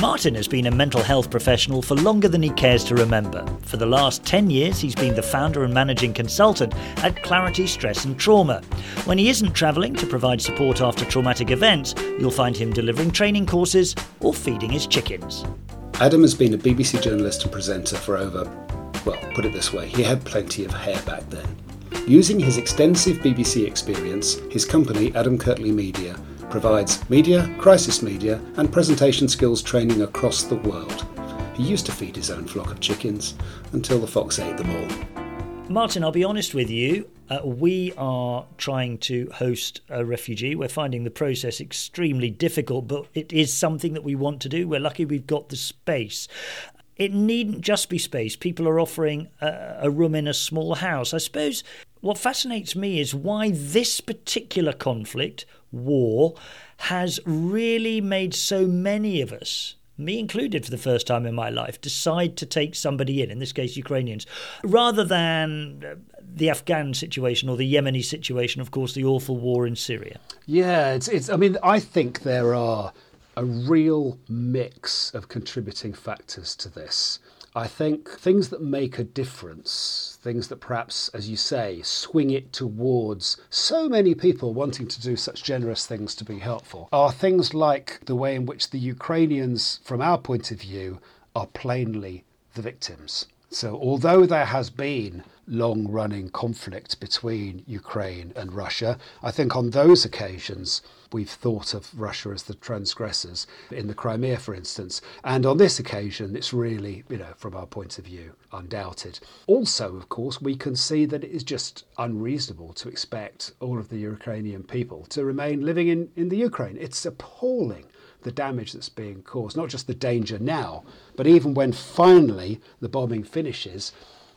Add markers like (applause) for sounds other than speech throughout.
Martin has been a mental health professional for longer than he cares to remember. For the last 10 years, he's been the founder and managing consultant at Clarity Stress and Trauma. When he isn't travelling to provide support after traumatic events, you'll find him delivering training courses or feeding his chickens. Adam has been a BBC journalist and presenter for over, well, put it this way, he had plenty of hair back then. Using his extensive BBC experience, his company, Adam Kirtley Media, provides media, crisis media, and presentation skills training across the world. He used to feed his own flock of chickens until the fox ate them all. Martin, I'll be honest with you. Uh, we are trying to host a refugee. We're finding the process extremely difficult, but it is something that we want to do. We're lucky we've got the space. It needn't just be space. People are offering a, a room in a small house. I suppose what fascinates me is why this particular conflict, war, has really made so many of us me included for the first time in my life, decide to take somebody in, in this case Ukrainians, rather than uh, the Afghan situation or the Yemeni situation, of course, the awful war in Syria. Yeah, it's, it's I mean, I think there are a real mix of contributing factors to this. I think things that make a difference, things that perhaps, as you say, swing it towards so many people wanting to do such generous things to be helpful, are things like the way in which the Ukrainians, from our point of view, are plainly the victims. So, although there has been long running conflict between Ukraine and Russia, I think on those occasions we've thought of Russia as the transgressors in the Crimea, for instance. And on this occasion, it's really, you know, from our point of view, undoubted. Also, of course, we can see that it is just unreasonable to expect all of the Ukrainian people to remain living in, in the Ukraine. It's appalling the damage that's being caused, not just the danger now, but even when finally the bombing finishes,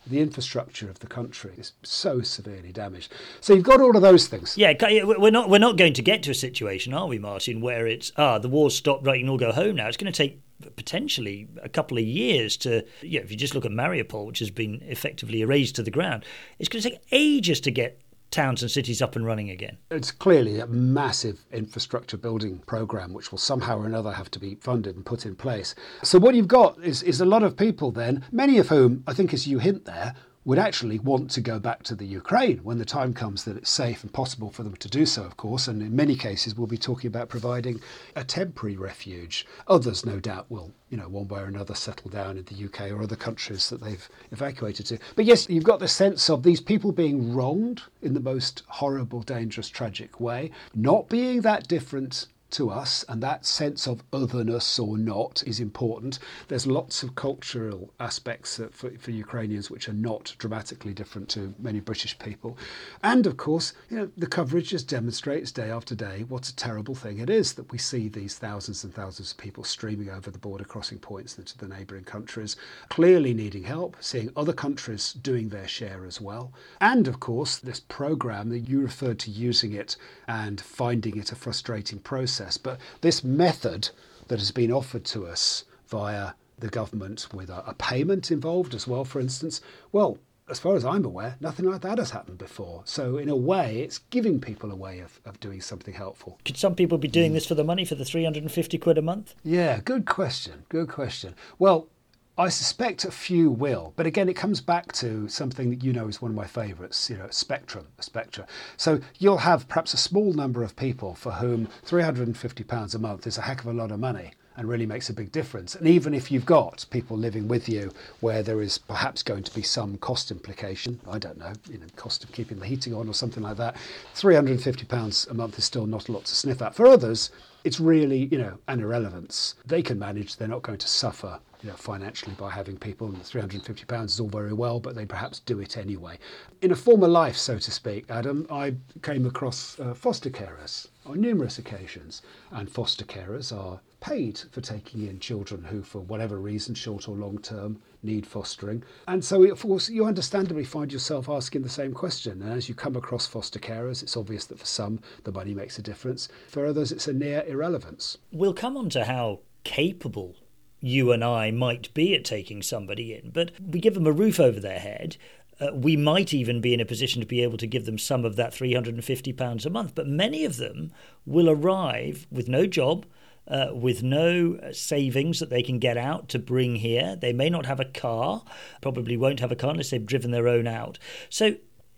the infrastructure of the country is so severely damaged. So you've got all of those things. Yeah, we're not we're not going to get to a situation, are we, Martin, where it's ah the war's stopped, right? You can all go home now. It's going to take potentially a couple of years to you know, if you just look at Mariupol, which has been effectively erased to the ground, it's going to take ages to get towns and cities up and running again? It's clearly a massive infrastructure building program which will somehow or another have to be funded and put in place. So what you've got is, is a lot of people then, many of whom I think as you hint there, would actually want to go back to the Ukraine when the time comes that it's safe and possible for them to do so, of course. And in many cases, we'll be talking about providing a temporary refuge. Others, no doubt, will, you know, one way or another settle down in the UK or other countries that they've evacuated to. But yes, you've got the sense of these people being wronged in the most horrible, dangerous, tragic way, not being that different to us, and that sense of otherness or not is important. There's lots of cultural aspects for, for Ukrainians which are not dramatically different to many British people. And of course, you know, the coverage just demonstrates day after day what a terrible thing it is that we see these thousands and thousands of people streaming over the border crossing points into the neighbouring countries, clearly needing help, seeing other countries doing their share as well. And of course, this programme that you referred to using it and finding it a frustrating process process. But this method that has been offered to us via the government with a, a payment involved as well, for instance, well, as far as I'm aware, nothing like that has happened before. So, in a way, it's giving people a way of, of doing something helpful. Could some people be doing mm. this for the money, for the 350 quid a month? Yeah, good question. Good question. Well, I suspect a few will, but again, it comes back to something that you know is one of my favourites, you know, spectrum, spectra. So you'll have perhaps a small number of people for whom £350 a month is a heck of a lot of money and really makes a big difference. And even if you've got people living with you where there is perhaps going to be some cost implication, I don't know, you know, cost of keeping the heating on or something like that, £350 a month is still not a lot to sniff at. For others, it's really, you know, an irrelevance. They can manage, they're not going to suffer you know, financially by having people. And £350 is all very well, but they perhaps do it anyway. In a former life, so to speak, Adam, I came across uh, foster carers on numerous occasions. And foster carers are paid for taking in children who, for whatever reason, short or long term, need fostering. And so, of course, you understandably find yourself asking the same question. And as you come across foster carers, it's obvious that for some, the money makes a difference. For others, it's a near irrelevance. We'll come on to how capable you and I might be at taking somebody in, but we give them a roof over their head. Uh, we might even be in a position to be able to give them some of that £350 a month. But many of them will arrive with no job, uh, with no savings that they can get out to bring here. They may not have a car, probably won't have a car unless they've driven their own out. So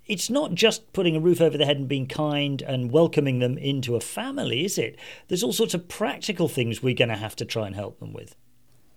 it's not just putting a roof over their head and being kind and welcoming them into a family, is it? There's all sorts of practical things we're going to have to try and help them with.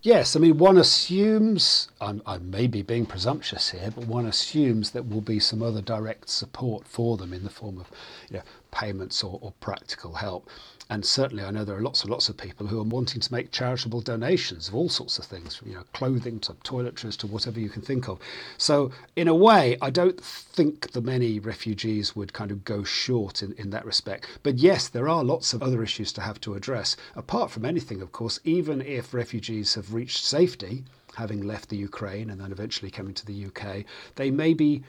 Yes, I mean, one assumes, I'm, I may be being presumptuous here, but one assumes that will be some other direct support for them in the form of you know, payments or, or practical help. And certainly, I know there are lots and lots of people who are wanting to make charitable donations of all sorts of things, from you know, clothing to toiletries to whatever you can think of. So, in a way, I don't think the many refugees would kind of go short in, in that respect. But yes, there are lots of other issues to have to address. Apart from anything, of course, even if refugees have reached safety, having left the Ukraine and then eventually coming to the UK, they may be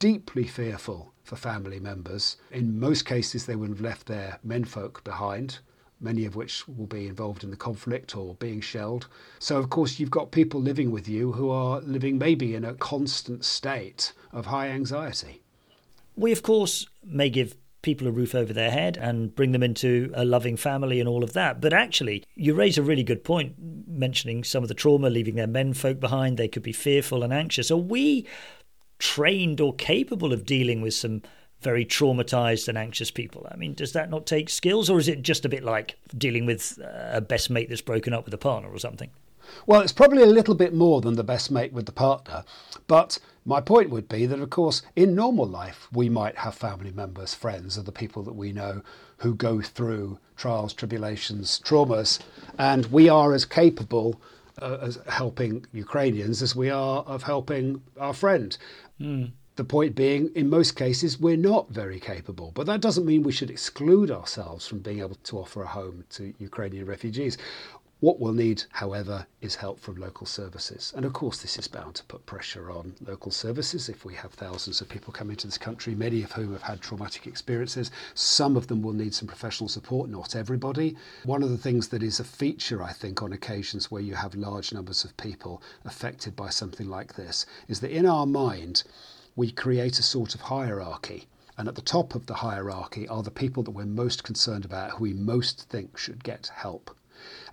deeply fearful for family members. In most cases, they would have left their menfolk behind, many of which will be involved in the conflict or being shelled. So, of course, you've got people living with you who are living maybe in a constant state of high anxiety. We, of course, may give people a roof over their head and bring them into a loving family and all of that. But actually, you raise a really good point mentioning some of the trauma, leaving their menfolk behind. They could be fearful and anxious. Are we trained or capable of dealing with some very traumatized and anxious people. I mean, does that not take skills, or is it just a bit like dealing with a best mate that's broken up with a partner or something? Well, it's probably a little bit more than the best mate with the partner, but my point would be that, of course, in normal life, we might have family members, friends, or the people that we know who go through trials, tribulations, traumas, and we are as capable uh, as helping Ukrainians as we are of helping our friend. Mm. The point being, in most cases, we're not very capable. But that doesn't mean we should exclude ourselves from being able to offer a home to Ukrainian refugees. What we'll need, however, is help from local services. And of course, this is bound to put pressure on local services if we have thousands of people coming to this country, many of whom have had traumatic experiences. Some of them will need some professional support, not everybody. One of the things that is a feature, I think, on occasions where you have large numbers of people affected by something like this is that in our mind, we create a sort of hierarchy. And at the top of the hierarchy are the people that we're most concerned about, who we most think should get help.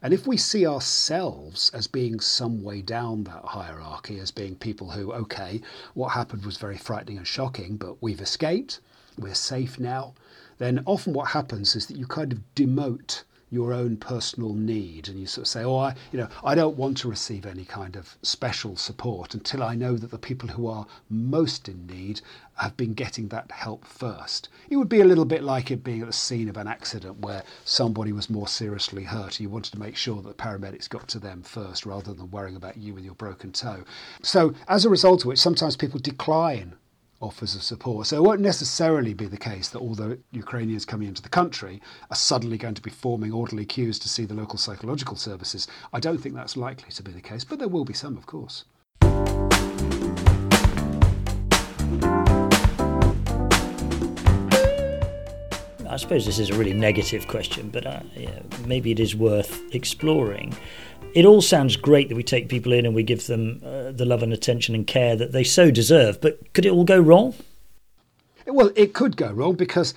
And if we see ourselves as being some way down that hierarchy, as being people who, okay, what happened was very frightening and shocking, but we've escaped, we're safe now, then often what happens is that you kind of demote your own personal need. And you sort of say oh I you know I don't want to receive any kind of special support until I know that the people who are most in need have been getting that help first. It would be a little bit like it being at the scene of an accident where somebody was more seriously hurt you wanted to make sure that the paramedics got to them first rather than worrying about you with your broken toe. So as a result of which sometimes people decline offers of support. So it won't necessarily be the case that all the Ukrainians coming into the country are suddenly going to be forming orderly queues to see the local psychological services. I don't think that's likely to be the case, but there will be some, of course. I suppose this is a really negative question, but uh, yeah, maybe it is worth exploring it all sounds great that we take people in and we give them uh, the love and attention and care that they so deserve. But could it all go wrong? Well, it could go wrong because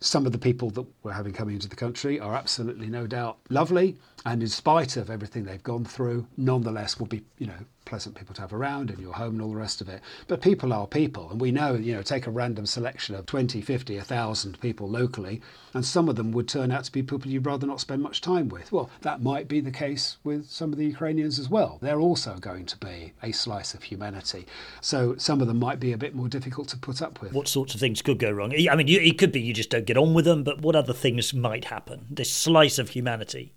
some of the people that we're having coming into the country are absolutely no doubt lovely and in spite of everything they've gone through nonetheless will be you know pleasant people to have around in your home and all the rest of it. But people are people, and we know, you know, take a random selection of 20, 50, 1,000 people locally, and some of them would turn out to be people you'd rather not spend much time with. Well, that might be the case with some of the Ukrainians as well. They're also going to be a slice of humanity. So some of them might be a bit more difficult to put up with. What sorts of things could go wrong? I mean, it could be you just don't get on with them, but what other things might happen? This slice of humanity.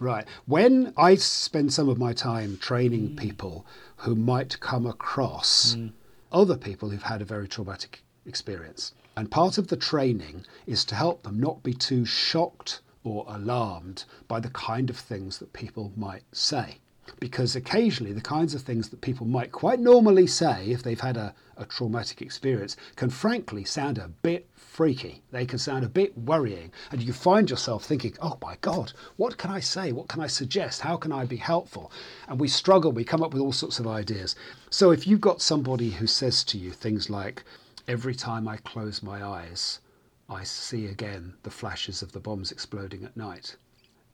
Right. When I spend some of my time training mm. people who might come across mm. other people who've had a very traumatic experience, and part of the training is to help them not be too shocked or alarmed by the kind of things that people might say. Because occasionally, the kinds of things that people might quite normally say if they've had a, a traumatic experience can frankly sound a bit freaky. They can sound a bit worrying. And you find yourself thinking, oh my God, what can I say? What can I suggest? How can I be helpful? And we struggle, we come up with all sorts of ideas. So if you've got somebody who says to you things like, every time I close my eyes, I see again the flashes of the bombs exploding at night.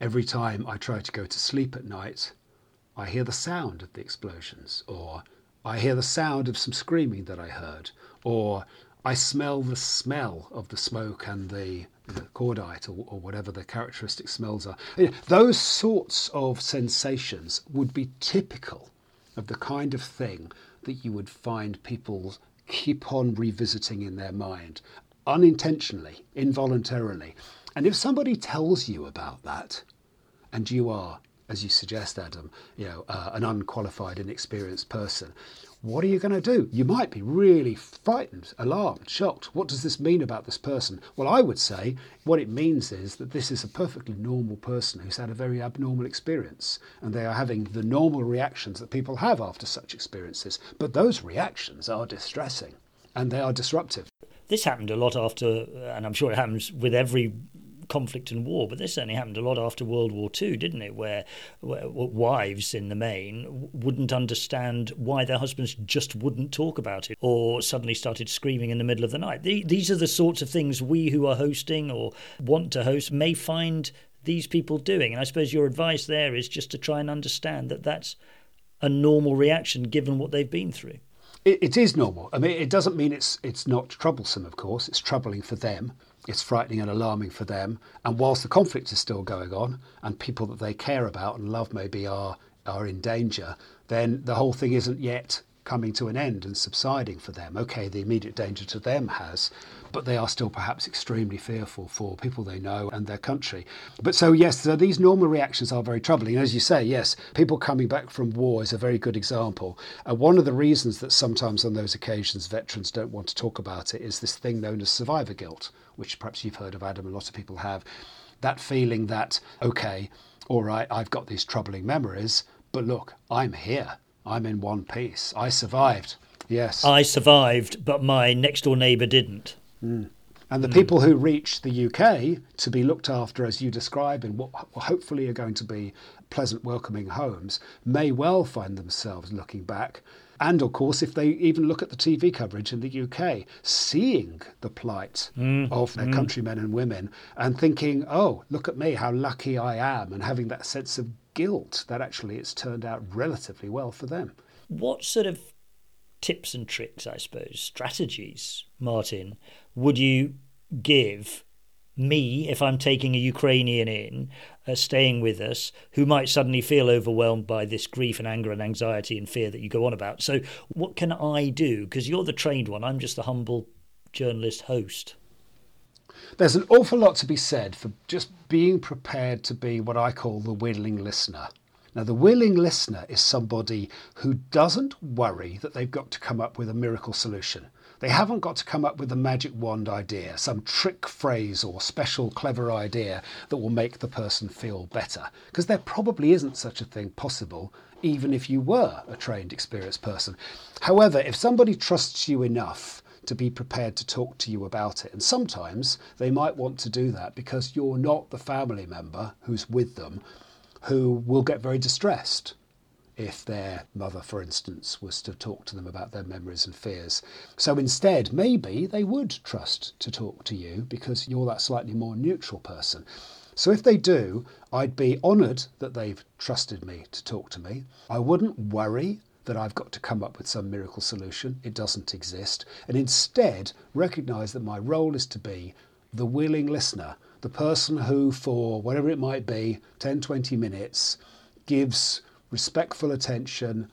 every time I try to go to sleep at night, I hear the sound of the explosions, or I hear the sound of some screaming that I heard, or I smell the smell of the smoke and the, the cordite or, or, whatever the characteristic smells are. Those sorts of sensations would be typical of the kind of thing that you would find people keep on revisiting in their mind, unintentionally, involuntarily. And if somebody tells you about that, and you are, as you suggest, Adam, you know, uh, an unqualified, inexperienced person, what are you going to do? You might be really frightened, alarmed, shocked. What does this mean about this person? Well, I would say what it means is that this is a perfectly normal person who's had a very abnormal experience, and they are having the normal reactions that people have after such experiences. But those reactions are distressing and they are disruptive. This happened a lot after, and I'm sure it happens with every conflict and war, but this certainly happened a lot after World War II, didn't it? Where, where, wives, in the main, wouldn't understand why their husbands just wouldn't talk about it or suddenly started screaming in the middle of the night. The, these are the sorts of things we who are hosting or want to host may find these people doing. And I suppose your advice there is just to try and understand that that's a normal reaction given what they've been through. it, it is normal. I mean, it doesn't mean it's it's not troublesome. Of course, it's troubling for them it's frightening and alarming for them. And whilst the conflict is still going on and people that they care about and love maybe are, are in danger, then the whole thing isn't yet coming to an end and subsiding for them. Okay, the immediate danger to them has, but they are still perhaps extremely fearful for people they know and their country. But so, yes, so these normal reactions are very troubling. As you say, yes, people coming back from war is a very good example. Uh, one of the reasons that sometimes on those occasions veterans don't want to talk about it is this thing known as survivor guilt which perhaps you've heard of, Adam, a lot of people have, that feeling that, okay, all right, I've got these troubling memories, but look, I'm here. I'm in one piece. I survived. Yes. I survived, but my next door neighbour didn't. Mm. And the mm. people who reach the UK to be looked after, as you describe, in what hopefully are going to be pleasant, welcoming homes, may well find themselves looking back and of course, if they even look at the TV coverage in the UK, seeing the plight mm. of their mm. countrymen and women and thinking, oh, look at me, how lucky I am, and having that sense of guilt that actually it's turned out relatively well for them. What sort of tips and tricks, I suppose, strategies, Martin, would you give me if I'm taking a Ukrainian in, uh, staying with us, who might suddenly feel overwhelmed by this grief and anger and anxiety and fear that you go on about. So, what can I do? Because you're the trained one, I'm just the humble journalist host. There's an awful lot to be said for just being prepared to be what I call the willing listener. Now, the willing listener is somebody who doesn't worry that they've got to come up with a miracle solution. They haven't got to come up with a magic wand idea, some trick phrase or special clever idea that will make the person feel better, because there probably isn't such a thing possible, even if you were a trained, experienced person. However, if somebody trusts you enough, to be prepared to talk to you about it. And sometimes they might want to do that because you're not the family member who's with them who will get very distressed if their mother, for instance, was to talk to them about their memories and fears. So instead, maybe they would trust to talk to you because you're that slightly more neutral person. So if they do, I'd be honoured that they've trusted me to talk to me. I wouldn't worry that I've got to come up with some miracle solution. It doesn't exist. And instead, recognise that my role is to be the willing listener, the person who, for whatever it might be, 10, 20 minutes, gives respectful attention,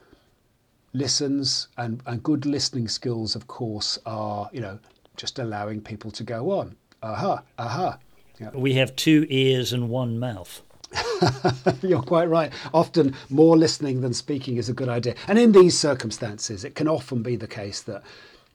listens, and, and good listening skills, of course, are, you know, just allowing people to go on. Aha, aha. Yeah. We have two ears and one mouth. (laughs) You're quite right. Often more listening than speaking is a good idea. And in these circumstances, it can often be the case that,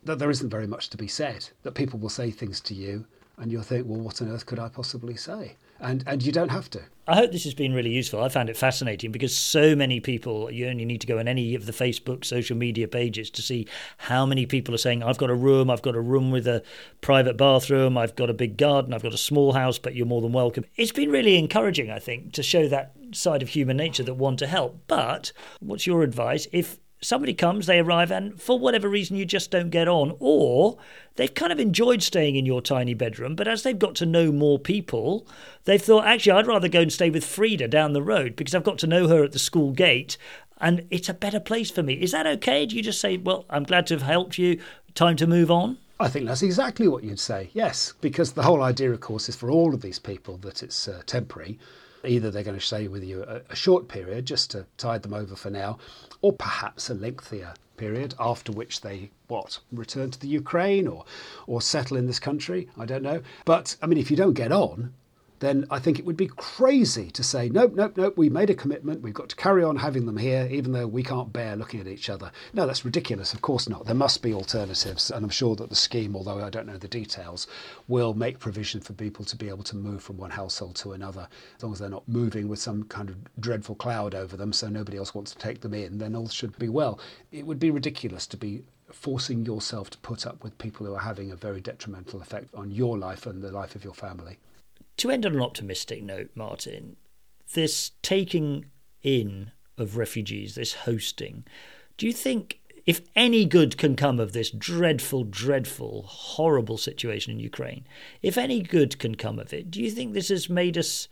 that there isn't very much to be said, that people will say things to you, and you'll think, well, what on earth could I possibly say? And and you don't have to. I hope this has been really useful. I found it fascinating because so many people. You only need to go on any of the Facebook social media pages to see how many people are saying, "I've got a room. I've got a room with a private bathroom. I've got a big garden. I've got a small house, but you're more than welcome." It's been really encouraging, I think, to show that side of human nature that want to help. But what's your advice if somebody comes, they arrive, and for whatever reason, you just don't get on. Or they've kind of enjoyed staying in your tiny bedroom, but as they've got to know more people, they've thought, actually, I'd rather go and stay with Frida down the road because I've got to know her at the school gate and it's a better place for me. Is that okay? Do you just say, well, I'm glad to have helped you, time to move on? I think that's exactly what you'd say, yes, because the whole idea, of course, is for all of these people that it's uh, temporary. Either they're going to stay with you a, a short period just to tide them over for now, or perhaps a lengthier period after which they what return to the Ukraine or or settle in this country. I don't know, but I mean, if you don't get on, then I think it would be crazy to say, nope, nope, nope, we made a commitment, we've got to carry on having them here, even though we can't bear looking at each other. No, that's ridiculous, of course not. There must be alternatives, and I'm sure that the scheme, although I don't know the details, will make provision for people to be able to move from one household to another. As long as they're not moving with some kind of dreadful cloud over them so nobody else wants to take them in, then all should be well. It would be ridiculous to be forcing yourself to put up with people who are having a very detrimental effect on your life and the life of your family. To end on an optimistic note, Martin, this taking in of refugees, this hosting, do you think if any good can come of this dreadful, dreadful, horrible situation in Ukraine, if any good can come of it, do you think this has made us,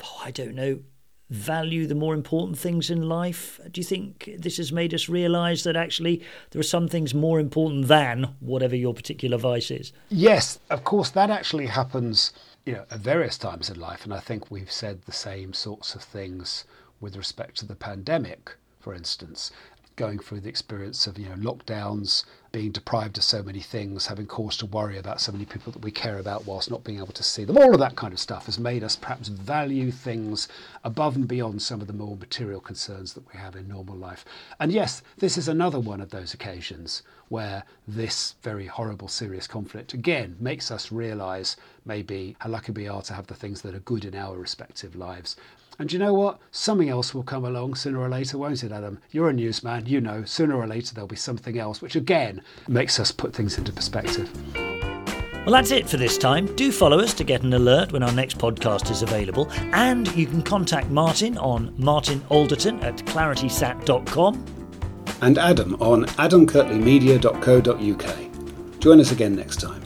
oh, I don't know, value the more important things in life? Do you think this has made us realize that actually there are some things more important than whatever your particular vice is? Yes, of course, that actually happens you know, at various times in life, and I think we've said the same sorts of things with respect to the pandemic, for instance, going through the experience of you know lockdowns, being deprived of so many things, having cause to worry about so many people that we care about whilst not being able to see them. All of that kind of stuff has made us perhaps value things above and beyond some of the more material concerns that we have in normal life. And yes, this is another one of those occasions where this very horrible, serious conflict again makes us realize maybe how lucky we are to have the things that are good in our respective lives. And you know what? Something else will come along sooner or later, won't it, Adam? You're a newsman, you know, sooner or later there'll be something else, which again makes us put things into perspective. Well, that's it for this time. Do follow us to get an alert when our next podcast is available. And you can contact Martin on martinalderton at claritysat.com and Adam on adamkirtleymedia.co.uk. Join us again next time.